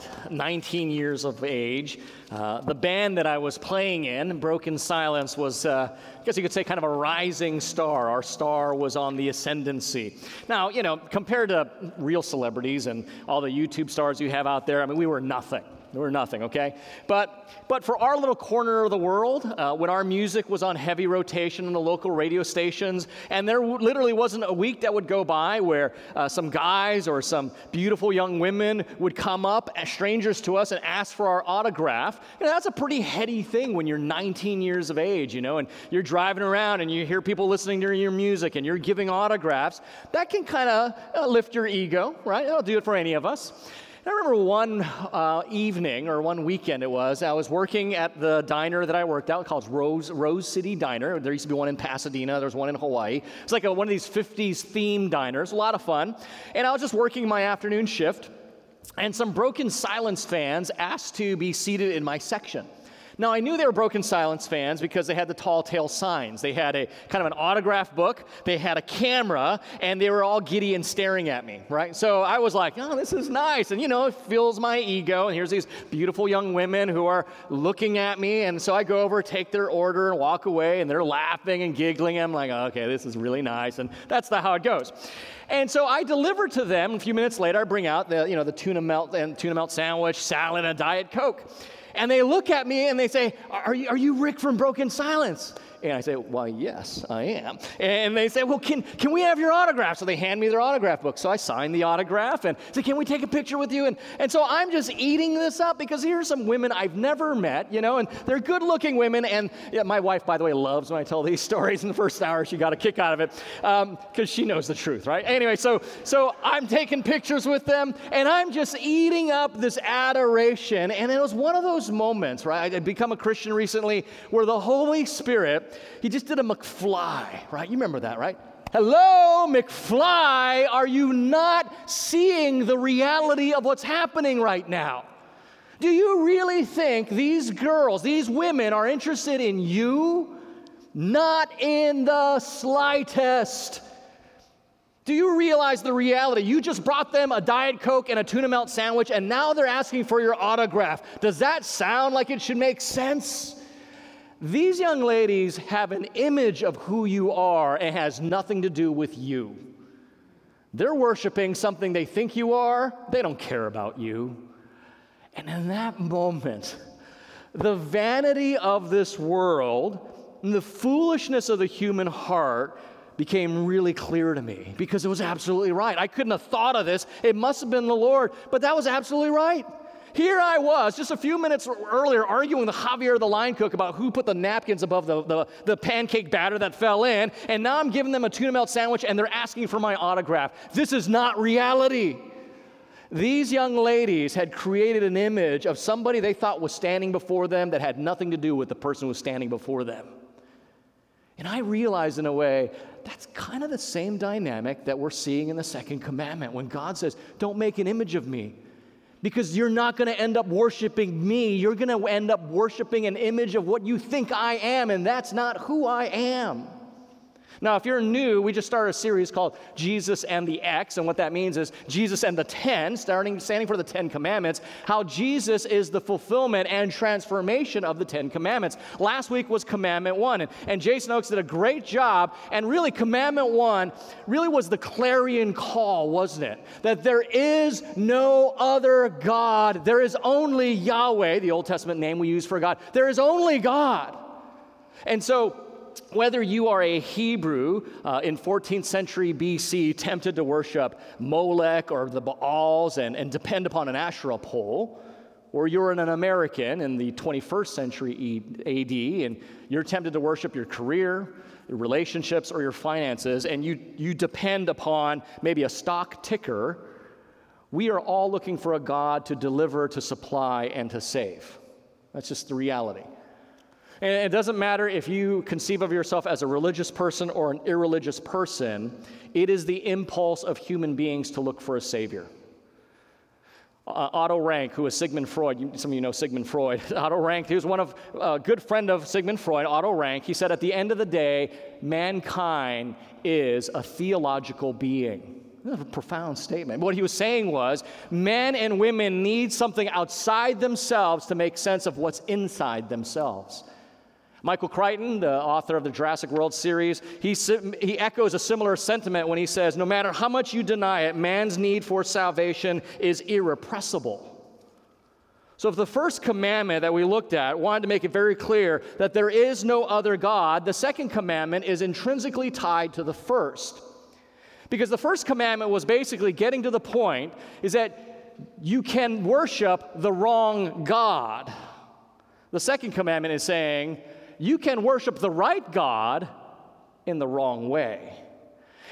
about 19 years of age. Uh, the band that I was playing in, Broken Silence, was, uh, I guess you could say, kind of a rising star. Our star was on the ascendancy. Now, you know, compared to real celebrities and all the YouTube stars you have out there, I mean, we were nothing. We're nothing, okay? But, but for our little corner of the world, uh, when our music was on heavy rotation in the local radio stations, and there w- literally wasn't a week that would go by where uh, some guys or some beautiful young women would come up as strangers to us and ask for our autograph, you know, that's a pretty heady thing when you're 19 years of age, you know, and you're driving around and you hear people listening to your music and you're giving autographs. That can kind of uh, lift your ego, right? That'll do it for any of us. I remember one uh, evening or one weekend it was, I was working at the diner that I worked at called Rose, Rose City Diner. There used to be one in Pasadena, there's one in Hawaii. It's like a, one of these 50s theme diners, a lot of fun. And I was just working my afternoon shift, and some Broken Silence fans asked to be seated in my section. Now, I knew they were Broken Silence fans because they had the tall tale signs. They had a kind of an autograph book, they had a camera, and they were all giddy and staring at me, right? So I was like, oh, this is nice. And, you know, it fills my ego. And here's these beautiful young women who are looking at me. And so I go over, take their order, and walk away, and they're laughing and giggling. I'm like, okay, this is really nice. And that's the, how it goes. And so I deliver to them. A few minutes later, I bring out the, you know, the tuna melt and tuna melt sandwich, salad, and a diet coke. And they look at me and they say, Are you, are you Rick from Broken Silence? And I say, Why, yes, I am. And they say, Well, can, can we have your autograph? So they hand me their autograph book. So I sign the autograph and say, Can we take a picture with you? And, and so I'm just eating this up because here are some women I've never met, you know, and they're good looking women. And yeah, my wife, by the way, loves when I tell these stories in the first hour. She got a kick out of it because um, she knows the truth, right? Anyway, so, so I'm taking pictures with them and I'm just eating up this adoration. And it was one of those moments, right? I'd become a Christian recently where the Holy Spirit he just did a McFly, right? You remember that, right? Hello, McFly, are you not seeing the reality of what's happening right now? Do you really think these girls, these women are interested in you? Not in the slightest. Do you realize the reality? You just brought them a Diet Coke and a tuna melt sandwich, and now they're asking for your autograph. Does that sound like it should make sense? These young ladies have an image of who you are and has nothing to do with you. They're worshiping something they think you are, they don't care about you. And in that moment, the vanity of this world and the foolishness of the human heart became really clear to me because it was absolutely right. I couldn't have thought of this. It must have been the Lord, but that was absolutely right. Here I was, just a few minutes earlier, arguing with Javier the line cook about who put the napkins above the, the, the, pancake batter that fell in, and now I'm giving them a tuna melt sandwich and they're asking for my autograph. This is not reality. These young ladies had created an image of somebody they thought was standing before them that had nothing to do with the person who was standing before them. And I realized in a way, that's kind of the same dynamic that we're seeing in the second commandment when God says, Don't make an image of me because you're not going to end up worshiping me. You're going to end up worshiping an image of what you think I am, and that's not who I am. Now, if you're new, we just started a series called Jesus and the X, and what that means is Jesus and the Ten, starting standing for the Ten Commandments, how Jesus is the fulfillment and transformation of the Ten Commandments. Last week was Commandment One, and, and Jason Oakes did a great job, and really, Commandment One really was the clarion call, wasn't it? That there is no other God, there is only Yahweh, the Old Testament name we use for God. There is only God. And so, whether you are a Hebrew uh, in 14th century BC tempted to worship Molech or the Baals and, and depend upon an Asherah pole, or you're an American in the 21st century AD and you're tempted to worship your career, your relationships, or your finances, and you, you depend upon maybe a stock ticker, we are all looking for a God to deliver, to supply, and to save. That's just the reality. And it doesn't matter if you conceive of yourself as a religious person or an irreligious person, it is the impulse of human beings to look for a savior. Uh, Otto Rank, who is Sigmund Freud, some of you know Sigmund Freud. Otto Rank, he was one of a uh, good friend of Sigmund Freud, Otto Rank. He said, at the end of the day, mankind is a theological being. That's a profound statement. What he was saying was men and women need something outside themselves to make sense of what's inside themselves. Michael Crichton, the author of the Jurassic World series, he, he echoes a similar sentiment when he says, No matter how much you deny it, man's need for salvation is irrepressible. So, if the first commandment that we looked at wanted to make it very clear that there is no other God, the second commandment is intrinsically tied to the first. Because the first commandment was basically getting to the point is that you can worship the wrong God. The second commandment is saying you can worship the right God in the wrong way.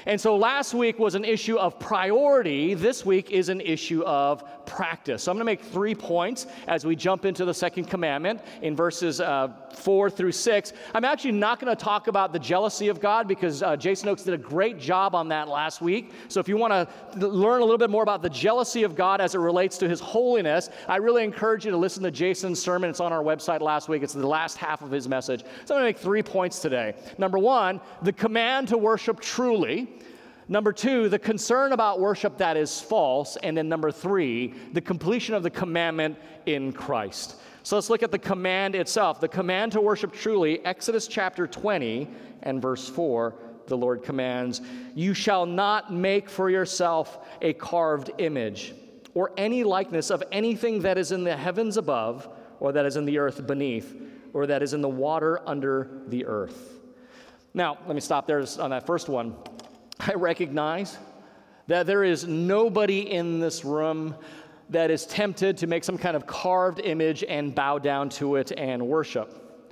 And so last week was an issue of priority. This week is an issue of practice. So I'm going to make three points as we jump into the second commandment in verses uh, four through six. I'm actually not going to talk about the jealousy of God because uh, Jason Oakes did a great job on that last week. So if you want to learn a little bit more about the jealousy of God as it relates to his holiness, I really encourage you to listen to Jason's sermon. It's on our website last week, it's the last half of his message. So I'm going to make three points today. Number one, the command to worship truly. Number two, the concern about worship that is false. And then number three, the completion of the commandment in Christ. So let's look at the command itself. The command to worship truly, Exodus chapter 20 and verse 4, the Lord commands, You shall not make for yourself a carved image or any likeness of anything that is in the heavens above, or that is in the earth beneath, or that is in the water under the earth. Now, let me stop there on that first one. I recognize that there is nobody in this room that is tempted to make some kind of carved image and bow down to it and worship.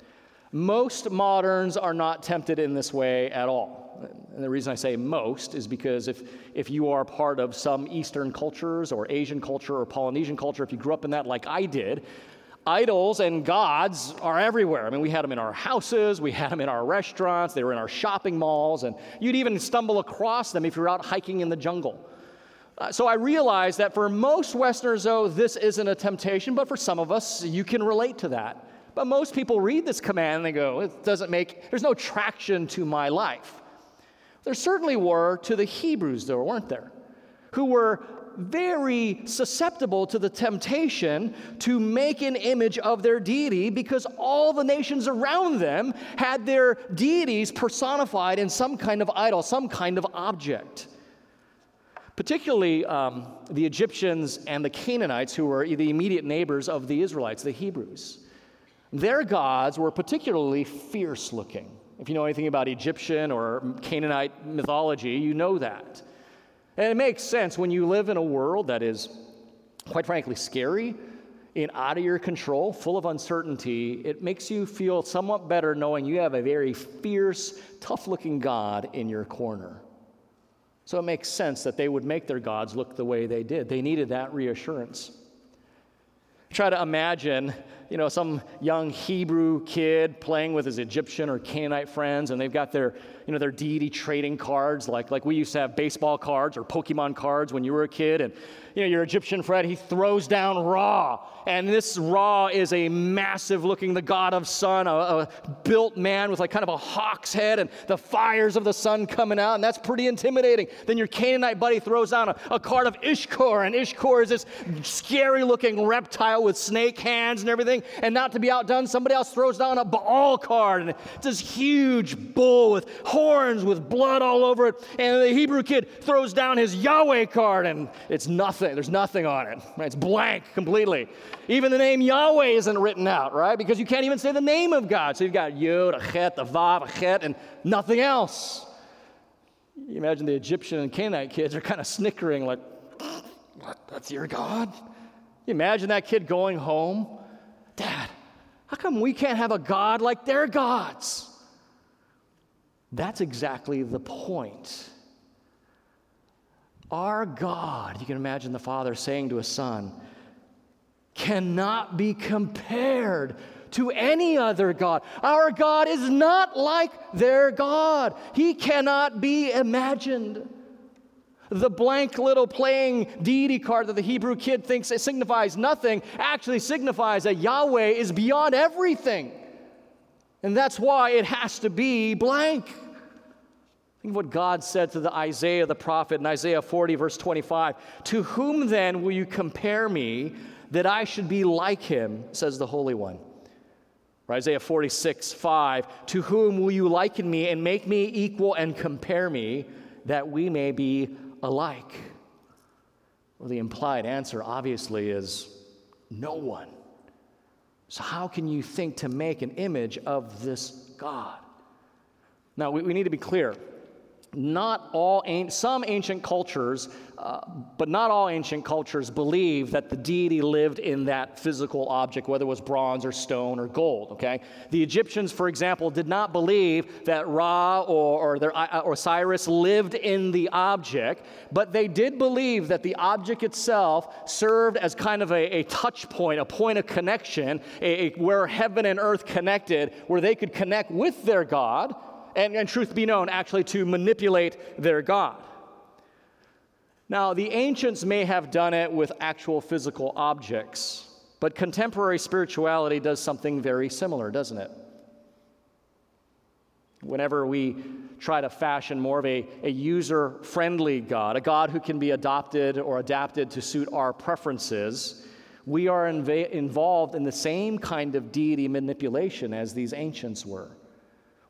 Most moderns are not tempted in this way at all. And the reason I say most is because if, if you are part of some Eastern cultures or Asian culture or Polynesian culture, if you grew up in that like I did, idols and gods are everywhere. I mean, we had them in our houses, we had them in our restaurants, they were in our shopping malls, and you'd even stumble across them if you're out hiking in the jungle. Uh, so I realize that for most Westerners, though, this isn't a temptation, but for some of us, you can relate to that. But most people read this command and they go, it doesn't make, there's no traction to my life. There certainly were to the Hebrews, though, weren't there? Who were very susceptible to the temptation to make an image of their deity because all the nations around them had their deities personified in some kind of idol, some kind of object. Particularly um, the Egyptians and the Canaanites, who were the immediate neighbors of the Israelites, the Hebrews. Their gods were particularly fierce looking. If you know anything about Egyptian or Canaanite mythology, you know that. And it makes sense when you live in a world that is, quite frankly, scary and out of your control, full of uncertainty. It makes you feel somewhat better knowing you have a very fierce, tough looking God in your corner. So it makes sense that they would make their gods look the way they did. They needed that reassurance. Try to imagine, you know, some young Hebrew kid playing with his Egyptian or Canaanite friends, and they've got their you know, their deity trading cards, like, like we used to have baseball cards or Pokemon cards when you were a kid. And, you know, your Egyptian friend, he throws down Ra. And this Ra is a massive looking, the god of sun, a, a built man with like kind of a hawk's head and the fires of the sun coming out. And that's pretty intimidating. Then your Canaanite buddy throws down a, a card of Ishkur. And Ishkur is this scary looking reptile with snake hands and everything. And not to be outdone, somebody else throws down a Baal card. And it's this huge bull with horns with blood all over it. And the Hebrew kid throws down his Yahweh card and it's nothing. There's nothing on it. It's blank completely. Even the name Yahweh isn't written out, right? Because you can't even say the name of God. So you've got Yod, a Chet, a Vav, a Chet, and nothing else. You imagine the Egyptian and Canaanite kids are kind of snickering, like, what? That's your God? You imagine that kid going home? Dad, how come we can't have a God like their gods? That's exactly the point. Our God, you can imagine the Father saying to his Son, cannot be compared to any other God. Our God is not like their God, He cannot be imagined. The blank little playing deity card that the Hebrew kid thinks it signifies nothing actually signifies that Yahweh is beyond everything. And that's why it has to be blank. Think of what God said to the Isaiah the prophet in Isaiah 40, verse 25 To whom then will you compare me that I should be like him, says the Holy One? Or Isaiah 46, 5 To whom will you liken me and make me equal and compare me that we may be alike? Well, the implied answer obviously is no one. So, how can you think to make an image of this God? Now, we, we need to be clear not all some ancient cultures uh, but not all ancient cultures believe that the deity lived in that physical object whether it was bronze or stone or gold okay? The egyptians for example did not believe that ra or, or their osiris lived in the object but they did believe that the object itself served as kind of a, a touch point a point of connection a, a, where heaven and earth connected where they could connect with their god and, and truth be known, actually to manipulate their God. Now, the ancients may have done it with actual physical objects, but contemporary spirituality does something very similar, doesn't it? Whenever we try to fashion more of a, a user friendly God, a God who can be adopted or adapted to suit our preferences, we are inv- involved in the same kind of deity manipulation as these ancients were.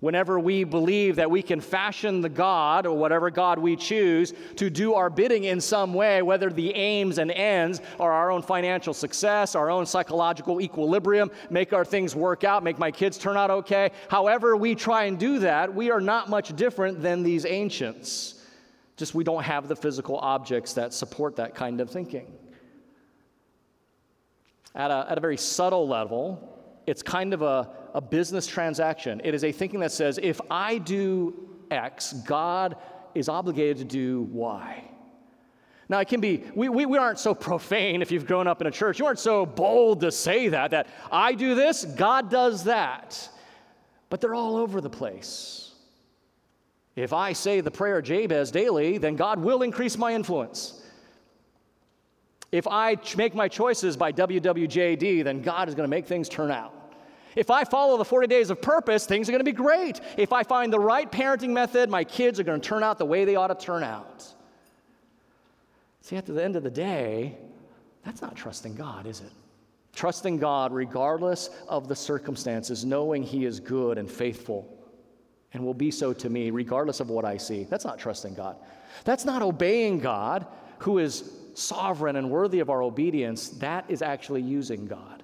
Whenever we believe that we can fashion the God or whatever God we choose to do our bidding in some way, whether the aims and ends are our own financial success, our own psychological equilibrium, make our things work out, make my kids turn out okay, however we try and do that, we are not much different than these ancients. Just we don't have the physical objects that support that kind of thinking. At a, at a very subtle level, it's kind of a, a business transaction. It is a thinking that says, if I do X, God is obligated to do Y. Now, it can be, we, we, we aren't so profane if you've grown up in a church. You aren't so bold to say that, that I do this, God does that. But they're all over the place. If I say the prayer Jabez daily, then God will increase my influence. If I make my choices by WWJD, then God is going to make things turn out. If I follow the 40 days of purpose, things are going to be great. If I find the right parenting method, my kids are going to turn out the way they ought to turn out. See, at the end of the day, that's not trusting God, is it? Trusting God regardless of the circumstances, knowing He is good and faithful and will be so to me regardless of what I see. That's not trusting God. That's not obeying God, who is sovereign and worthy of our obedience. That is actually using God.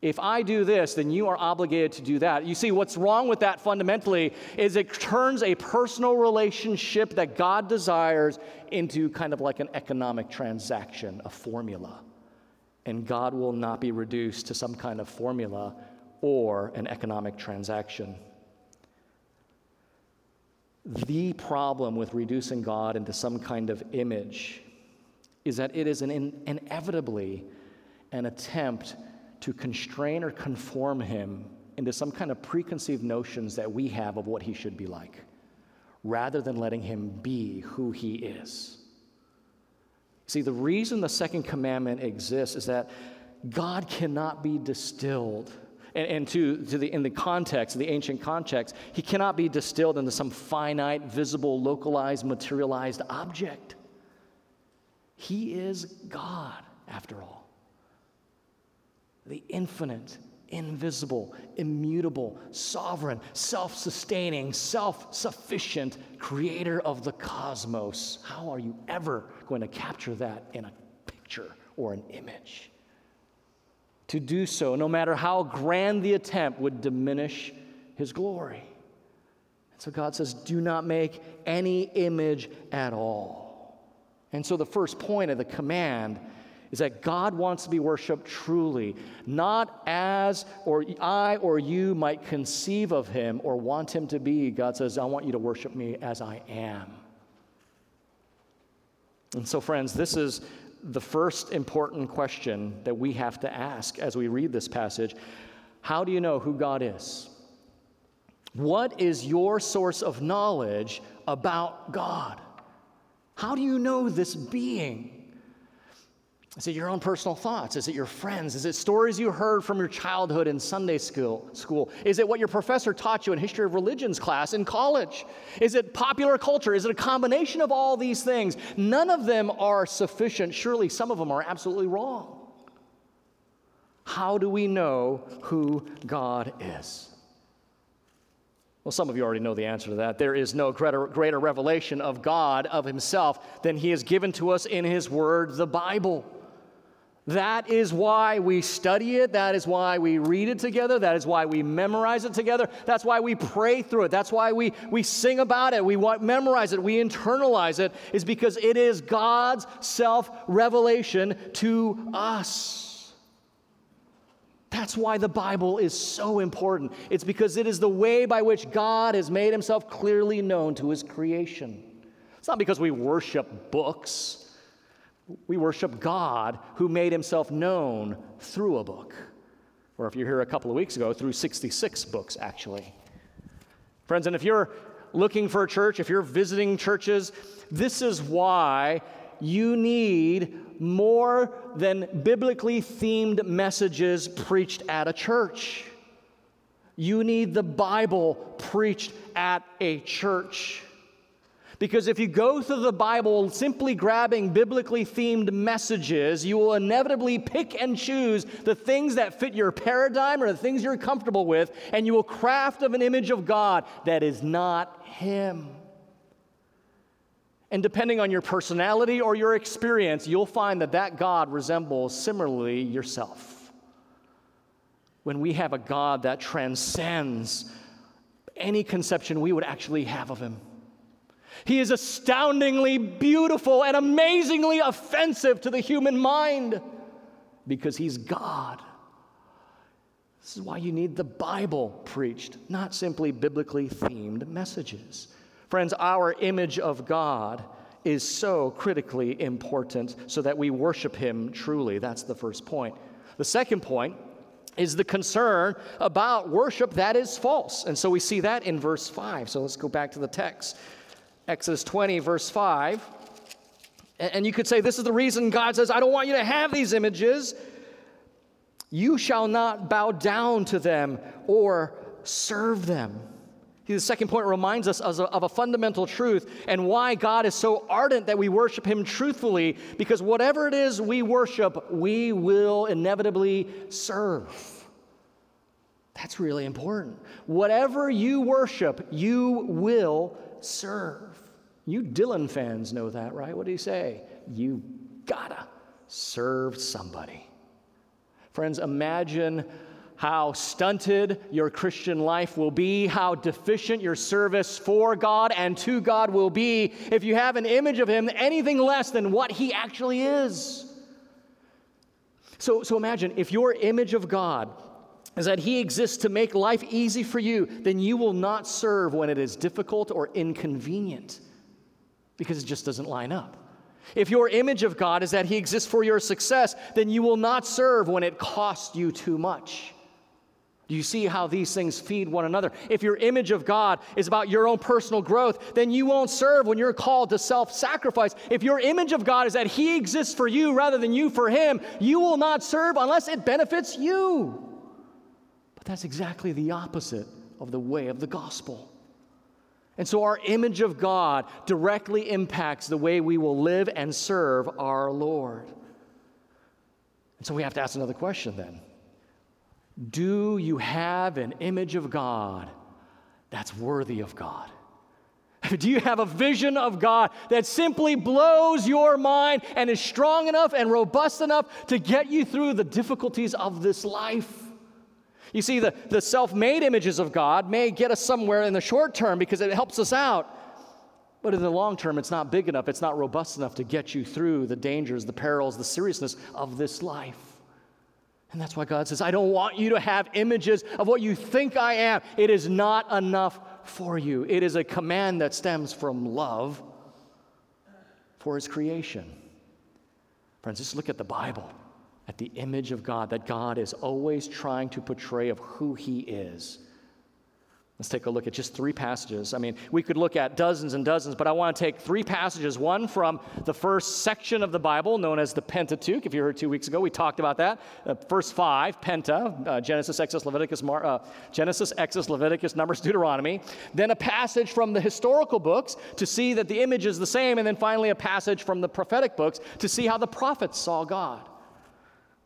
If I do this, then you are obligated to do that. You see, what's wrong with that fundamentally is it turns a personal relationship that God desires into kind of like an economic transaction, a formula. And God will not be reduced to some kind of formula or an economic transaction. The problem with reducing God into some kind of image is that it is an in- inevitably an attempt to constrain or conform him into some kind of preconceived notions that we have of what he should be like, rather than letting him be who he is. See, the reason the second commandment exists is that God cannot be distilled. And, and to, to the, in the context, the ancient context, he cannot be distilled into some finite, visible, localized, materialized object. He is God, after all the infinite, invisible, immutable, sovereign, self sustaining, self sufficient creator of the cosmos. How are you ever going to capture that in a picture or an image? To do so, no matter how grand the attempt, would diminish his glory. And so God says, do not make any image at all. And so the first point of the command is that God wants to be worshiped truly, not as or I or you might conceive of him or want him to be. God says, I want you to worship me as I am. And so, friends, this is the first important question that we have to ask as we read this passage. How do you know who God is? What is your source of knowledge about God? How do you know this being? Is it your own personal thoughts? Is it your friends? Is it stories you heard from your childhood in Sunday school? school? Is it what your professor taught you in history of religions class in college? Is it popular culture? Is it a combination of all these things? None of them are sufficient. Surely some of them are absolutely wrong. How do we know who God is? Well, some of you already know the answer to that. There is no greater, greater revelation of God, of Himself, than He has given to us in His Word, the Bible. That is why we study it. That is why we read it together. That is why we memorize it together. That's why we pray through it. That's why we, we sing about it. We want, memorize it. We internalize it, is because it is God's self revelation to us. That's why the Bible is so important. It's because it is the way by which God has made himself clearly known to his creation. It's not because we worship books. We worship God who made himself known through a book. Or if you're here a couple of weeks ago, through 66 books, actually. Friends, and if you're looking for a church, if you're visiting churches, this is why you need more than biblically themed messages preached at a church. You need the Bible preached at a church. Because if you go through the Bible simply grabbing biblically themed messages, you will inevitably pick and choose the things that fit your paradigm or the things you're comfortable with, and you will craft of an image of God that is not Him. And depending on your personality or your experience, you'll find that that God resembles similarly yourself. When we have a God that transcends any conception we would actually have of Him. He is astoundingly beautiful and amazingly offensive to the human mind because He's God. This is why you need the Bible preached, not simply biblically themed messages. Friends, our image of God is so critically important so that we worship Him truly. That's the first point. The second point is the concern about worship that is false. And so we see that in verse 5. So let's go back to the text. Exodus 20, verse 5. And you could say, This is the reason God says, I don't want you to have these images. You shall not bow down to them or serve them. The second point reminds us of a fundamental truth and why God is so ardent that we worship Him truthfully, because whatever it is we worship, we will inevitably serve. That's really important. Whatever you worship, you will serve. You Dylan fans know that, right? What do you say? You gotta serve somebody. Friends, imagine how stunted your Christian life will be, how deficient your service for God and to God will be if you have an image of Him anything less than what He actually is. So, so imagine if your image of God is that He exists to make life easy for you, then you will not serve when it is difficult or inconvenient because it just doesn't line up. If your image of God is that He exists for your success, then you will not serve when it costs you too much. Do you see how these things feed one another? If your image of God is about your own personal growth, then you won't serve when you're called to self sacrifice. If your image of God is that He exists for you rather than you for Him, you will not serve unless it benefits you. That's exactly the opposite of the way of the gospel. And so our image of God directly impacts the way we will live and serve our Lord. And so we have to ask another question then do you have an image of God that's worthy of God? Do you have a vision of God that simply blows your mind and is strong enough and robust enough to get you through the difficulties of this life? You see, the, the self made images of God may get us somewhere in the short term because it helps us out. But in the long term, it's not big enough, it's not robust enough to get you through the dangers, the perils, the seriousness of this life. And that's why God says, I don't want you to have images of what you think I am. It is not enough for you. It is a command that stems from love for His creation. Friends, just look at the Bible, at the image of God that God is always trying to portray of who He is. Let's take a look at just three passages. I mean, we could look at dozens and dozens, but I want to take three passages. One from the first section of the Bible, known as the Pentateuch. If you heard two weeks ago, we talked about that. The first five, Penta, uh, Genesis, Exodus, Leviticus, Mar- uh, Genesis, Exodus, Leviticus, Numbers, Deuteronomy. Then a passage from the historical books to see that the image is the same, and then finally a passage from the prophetic books to see how the prophets saw God.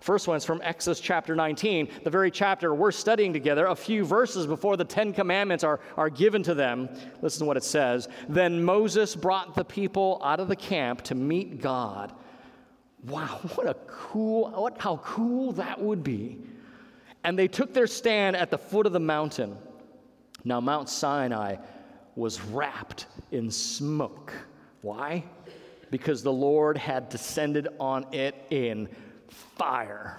First one is from Exodus chapter 19, the very chapter we're studying together, a few verses before the Ten Commandments are, are given to them. Listen to what it says. Then Moses brought the people out of the camp to meet God. Wow, what a cool, what, how cool that would be. And they took their stand at the foot of the mountain. Now, Mount Sinai was wrapped in smoke. Why? Because the Lord had descended on it in fire.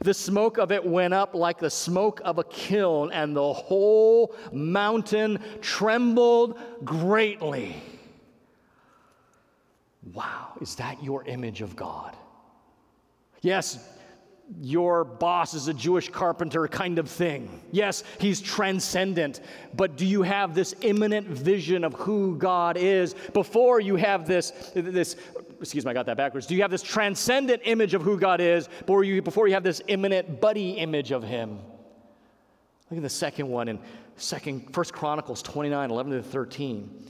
The smoke of it went up like the smoke of a kiln, and the whole mountain trembled greatly. Wow, is that your image of God? Yes, your boss is a Jewish carpenter kind of thing. Yes, he's transcendent, but do you have this immanent vision of who God is before you have this, this excuse me, I got that backwards. Do you have this transcendent image of who God is before you, before you have this immanent buddy image of him? Look at the second one in second, First Chronicles 29, 11 to 13.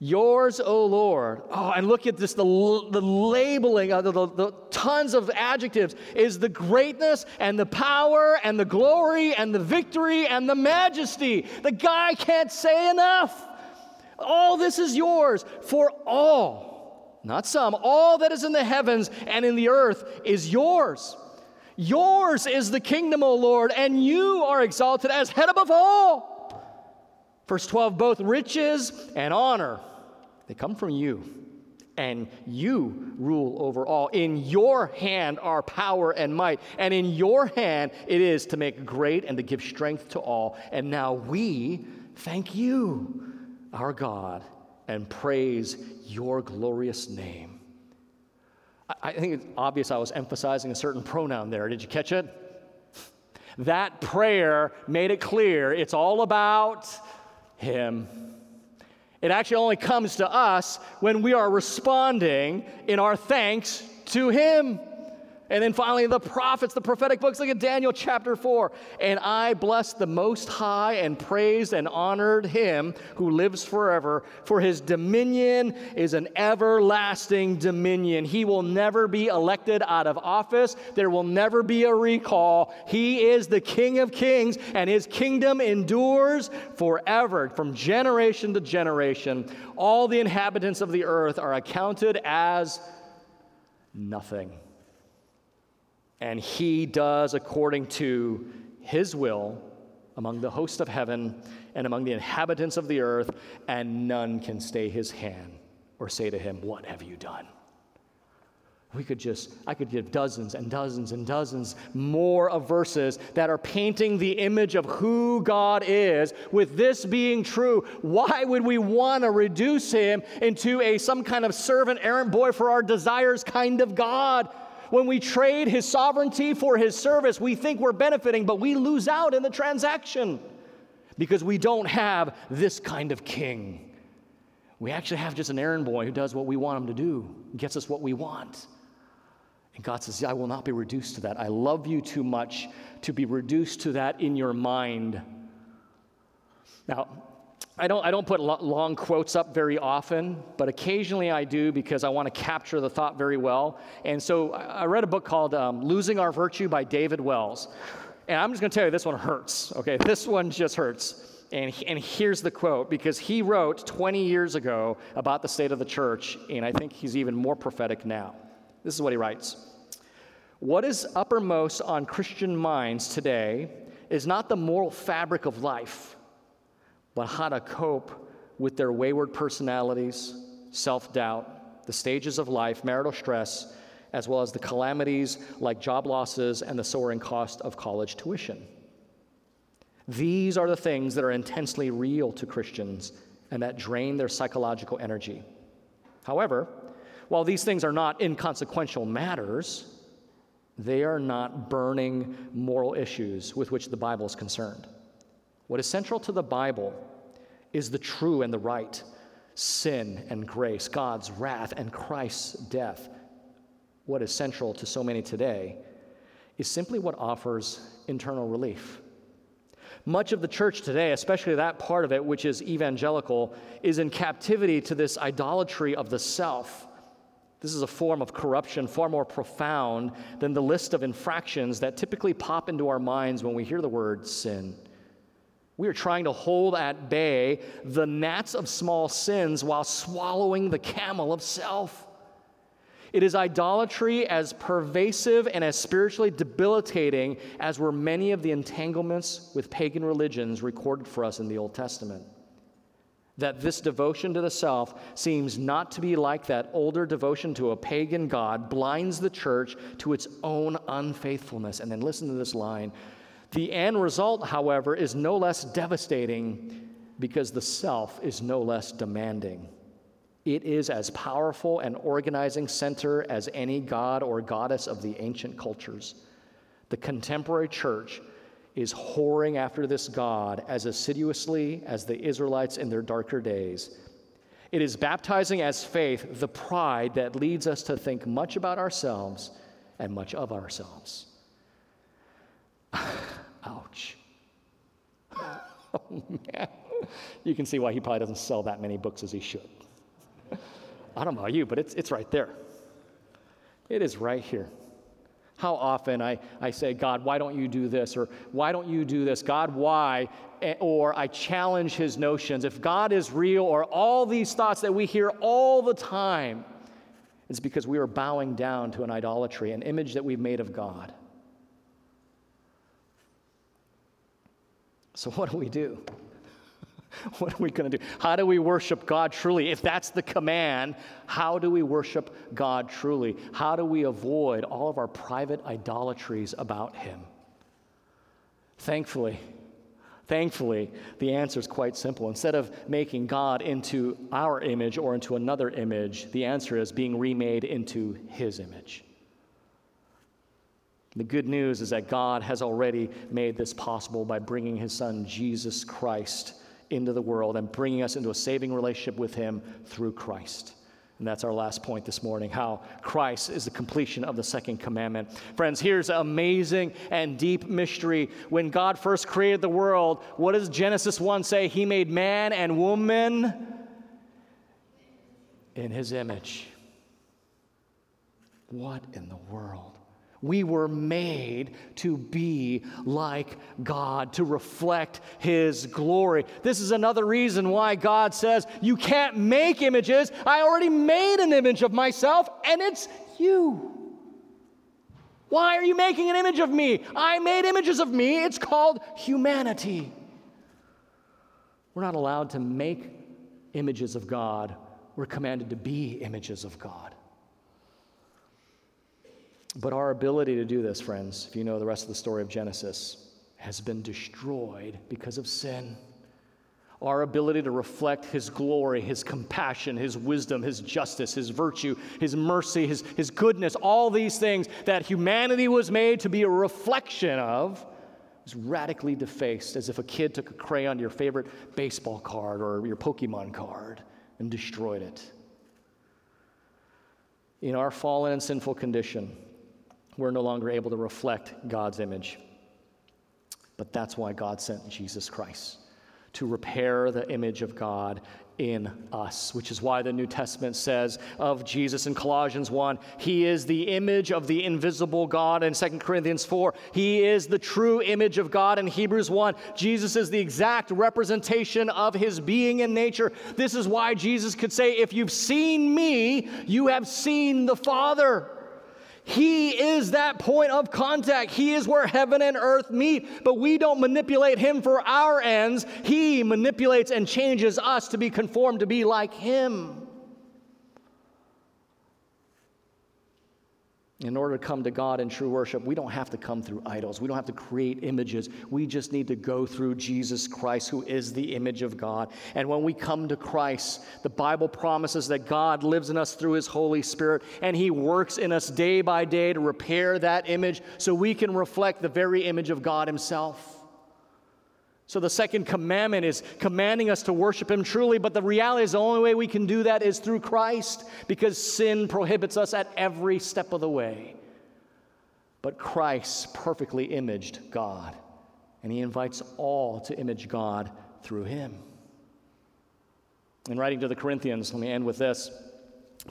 Yours, O Lord. Oh, and look at this the, the labeling, of the, the, the tons of adjectives is the greatness and the power and the glory and the victory and the majesty. The guy can't say enough. All this is yours for all, not some, all that is in the heavens and in the earth is yours. Yours is the kingdom, O Lord, and you are exalted as head above all. Verse 12, both riches and honor they come from you, and you rule over all. In your hand are power and might, and in your hand it is to make great and to give strength to all. And now we thank you, our God, and praise your glorious name. I think it's obvious I was emphasizing a certain pronoun there. Did you catch it? That prayer made it clear it's all about Him. It actually only comes to us when we are responding in our thanks to Him. And then finally, the prophets, the prophetic books. Look at Daniel chapter 4. And I blessed the Most High and praised and honored him who lives forever, for his dominion is an everlasting dominion. He will never be elected out of office, there will never be a recall. He is the King of kings, and his kingdom endures forever, from generation to generation. All the inhabitants of the earth are accounted as nothing and he does according to his will among the host of heaven and among the inhabitants of the earth, and none can stay his hand or say to him, What have you done? We could just, I could give dozens and dozens and dozens more of verses that are painting the image of who God is. With this being true, why would we want to reduce him into a some kind of servant, errant boy for our desires kind of God? When we trade his sovereignty for his service, we think we're benefiting, but we lose out in the transaction because we don't have this kind of king. We actually have just an errand boy who does what we want him to do, gets us what we want. And God says, I will not be reduced to that. I love you too much to be reduced to that in your mind. Now, I don't, I don't put long quotes up very often, but occasionally I do because I want to capture the thought very well. And so I read a book called um, Losing Our Virtue by David Wells. And I'm just going to tell you, this one hurts, okay? This one just hurts. And, and here's the quote because he wrote 20 years ago about the state of the church, and I think he's even more prophetic now. This is what he writes What is uppermost on Christian minds today is not the moral fabric of life but how to cope with their wayward personalities, self doubt, the stages of life, marital stress, as well as the calamities like job losses and the soaring cost of college tuition. These are the things that are intensely real to Christians and that drain their psychological energy. However, while these things are not inconsequential matters, they are not burning moral issues with which the Bible is concerned. What is central to the Bible is the true and the right, sin and grace, God's wrath and Christ's death. What is central to so many today is simply what offers internal relief. Much of the church today, especially that part of it which is evangelical, is in captivity to this idolatry of the self. This is a form of corruption far more profound than the list of infractions that typically pop into our minds when we hear the word sin. We are trying to hold at bay the gnats of small sins while swallowing the camel of self. It is idolatry as pervasive and as spiritually debilitating as were many of the entanglements with pagan religions recorded for us in the Old Testament. That this devotion to the self seems not to be like that older devotion to a pagan God blinds the church to its own unfaithfulness. And then listen to this line. The end result, however, is no less devastating because the self is no less demanding. It is as powerful an organizing center as any god or goddess of the ancient cultures. The contemporary church is whoring after this God as assiduously as the Israelites in their darker days. It is baptizing as faith the pride that leads us to think much about ourselves and much of ourselves. Ouch. oh, man. You can see why he probably doesn't sell that many books as he should. I don't know about you, but it's, it's right there. It is right here. How often I, I say, God, why don't you do this? Or why don't you do this? God, why? Eh, or I challenge his notions. If God is real, or all these thoughts that we hear all the time, it's because we are bowing down to an idolatry, an image that we've made of God. So, what do we do? what are we going to do? How do we worship God truly? If that's the command, how do we worship God truly? How do we avoid all of our private idolatries about Him? Thankfully, thankfully, the answer is quite simple. Instead of making God into our image or into another image, the answer is being remade into His image. The good news is that God has already made this possible by bringing His Son, Jesus Christ into the world and bringing us into a saving relationship with Him through Christ. And that's our last point this morning how Christ is the completion of the second commandment. Friends, here's an amazing and deep mystery. When God first created the world, what does Genesis 1 say? He made man and woman in his image. What in the world? We were made to be like God, to reflect His glory. This is another reason why God says, You can't make images. I already made an image of myself, and it's you. Why are you making an image of me? I made images of me. It's called humanity. We're not allowed to make images of God, we're commanded to be images of God. But our ability to do this, friends, if you know the rest of the story of Genesis, has been destroyed because of sin. Our ability to reflect His glory, His compassion, His wisdom, His justice, His virtue, His mercy, His, His goodness, all these things that humanity was made to be a reflection of, is radically defaced as if a kid took a crayon to your favorite baseball card or your Pokemon card and destroyed it. In our fallen and sinful condition, we're no longer able to reflect God's image. But that's why God sent Jesus Christ to repair the image of God in us, which is why the New Testament says of Jesus in Colossians 1, He is the image of the invisible God. In 2 Corinthians 4, He is the true image of God. In Hebrews 1, Jesus is the exact representation of His being and nature. This is why Jesus could say, If you've seen me, you have seen the Father. He is that point of contact. He is where heaven and earth meet. But we don't manipulate Him for our ends. He manipulates and changes us to be conformed to be like Him. In order to come to God in true worship, we don't have to come through idols. We don't have to create images. We just need to go through Jesus Christ, who is the image of God. And when we come to Christ, the Bible promises that God lives in us through his Holy Spirit, and he works in us day by day to repair that image so we can reflect the very image of God himself. So the second commandment is commanding us to worship Him truly, but the reality is the only way we can do that is through Christ because sin prohibits us at every step of the way. But Christ perfectly imaged God, and He invites all to image God through Him. In writing to the Corinthians, let me end with this.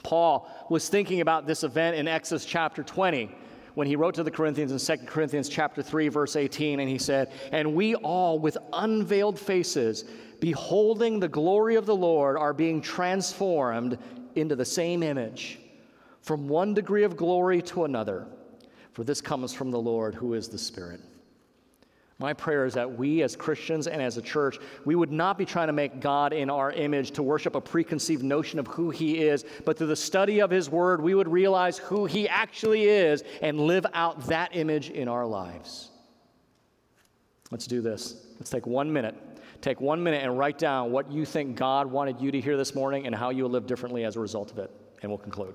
Paul was thinking about this event in Exodus chapter 20 when he wrote to the Corinthians in 2 Corinthians chapter 3 verse 18 and he said, "And we all with unveiled faces beholding the glory of the Lord are being transformed into the same image from one degree of glory to another, for this comes from the Lord who is the Spirit." My prayer is that we as Christians and as a church, we would not be trying to make God in our image to worship a preconceived notion of who He is, but through the study of His Word, we would realize who He actually is and live out that image in our lives. Let's do this. Let's take one minute. Take one minute and write down what you think God wanted you to hear this morning and how you will live differently as a result of it. And we'll conclude.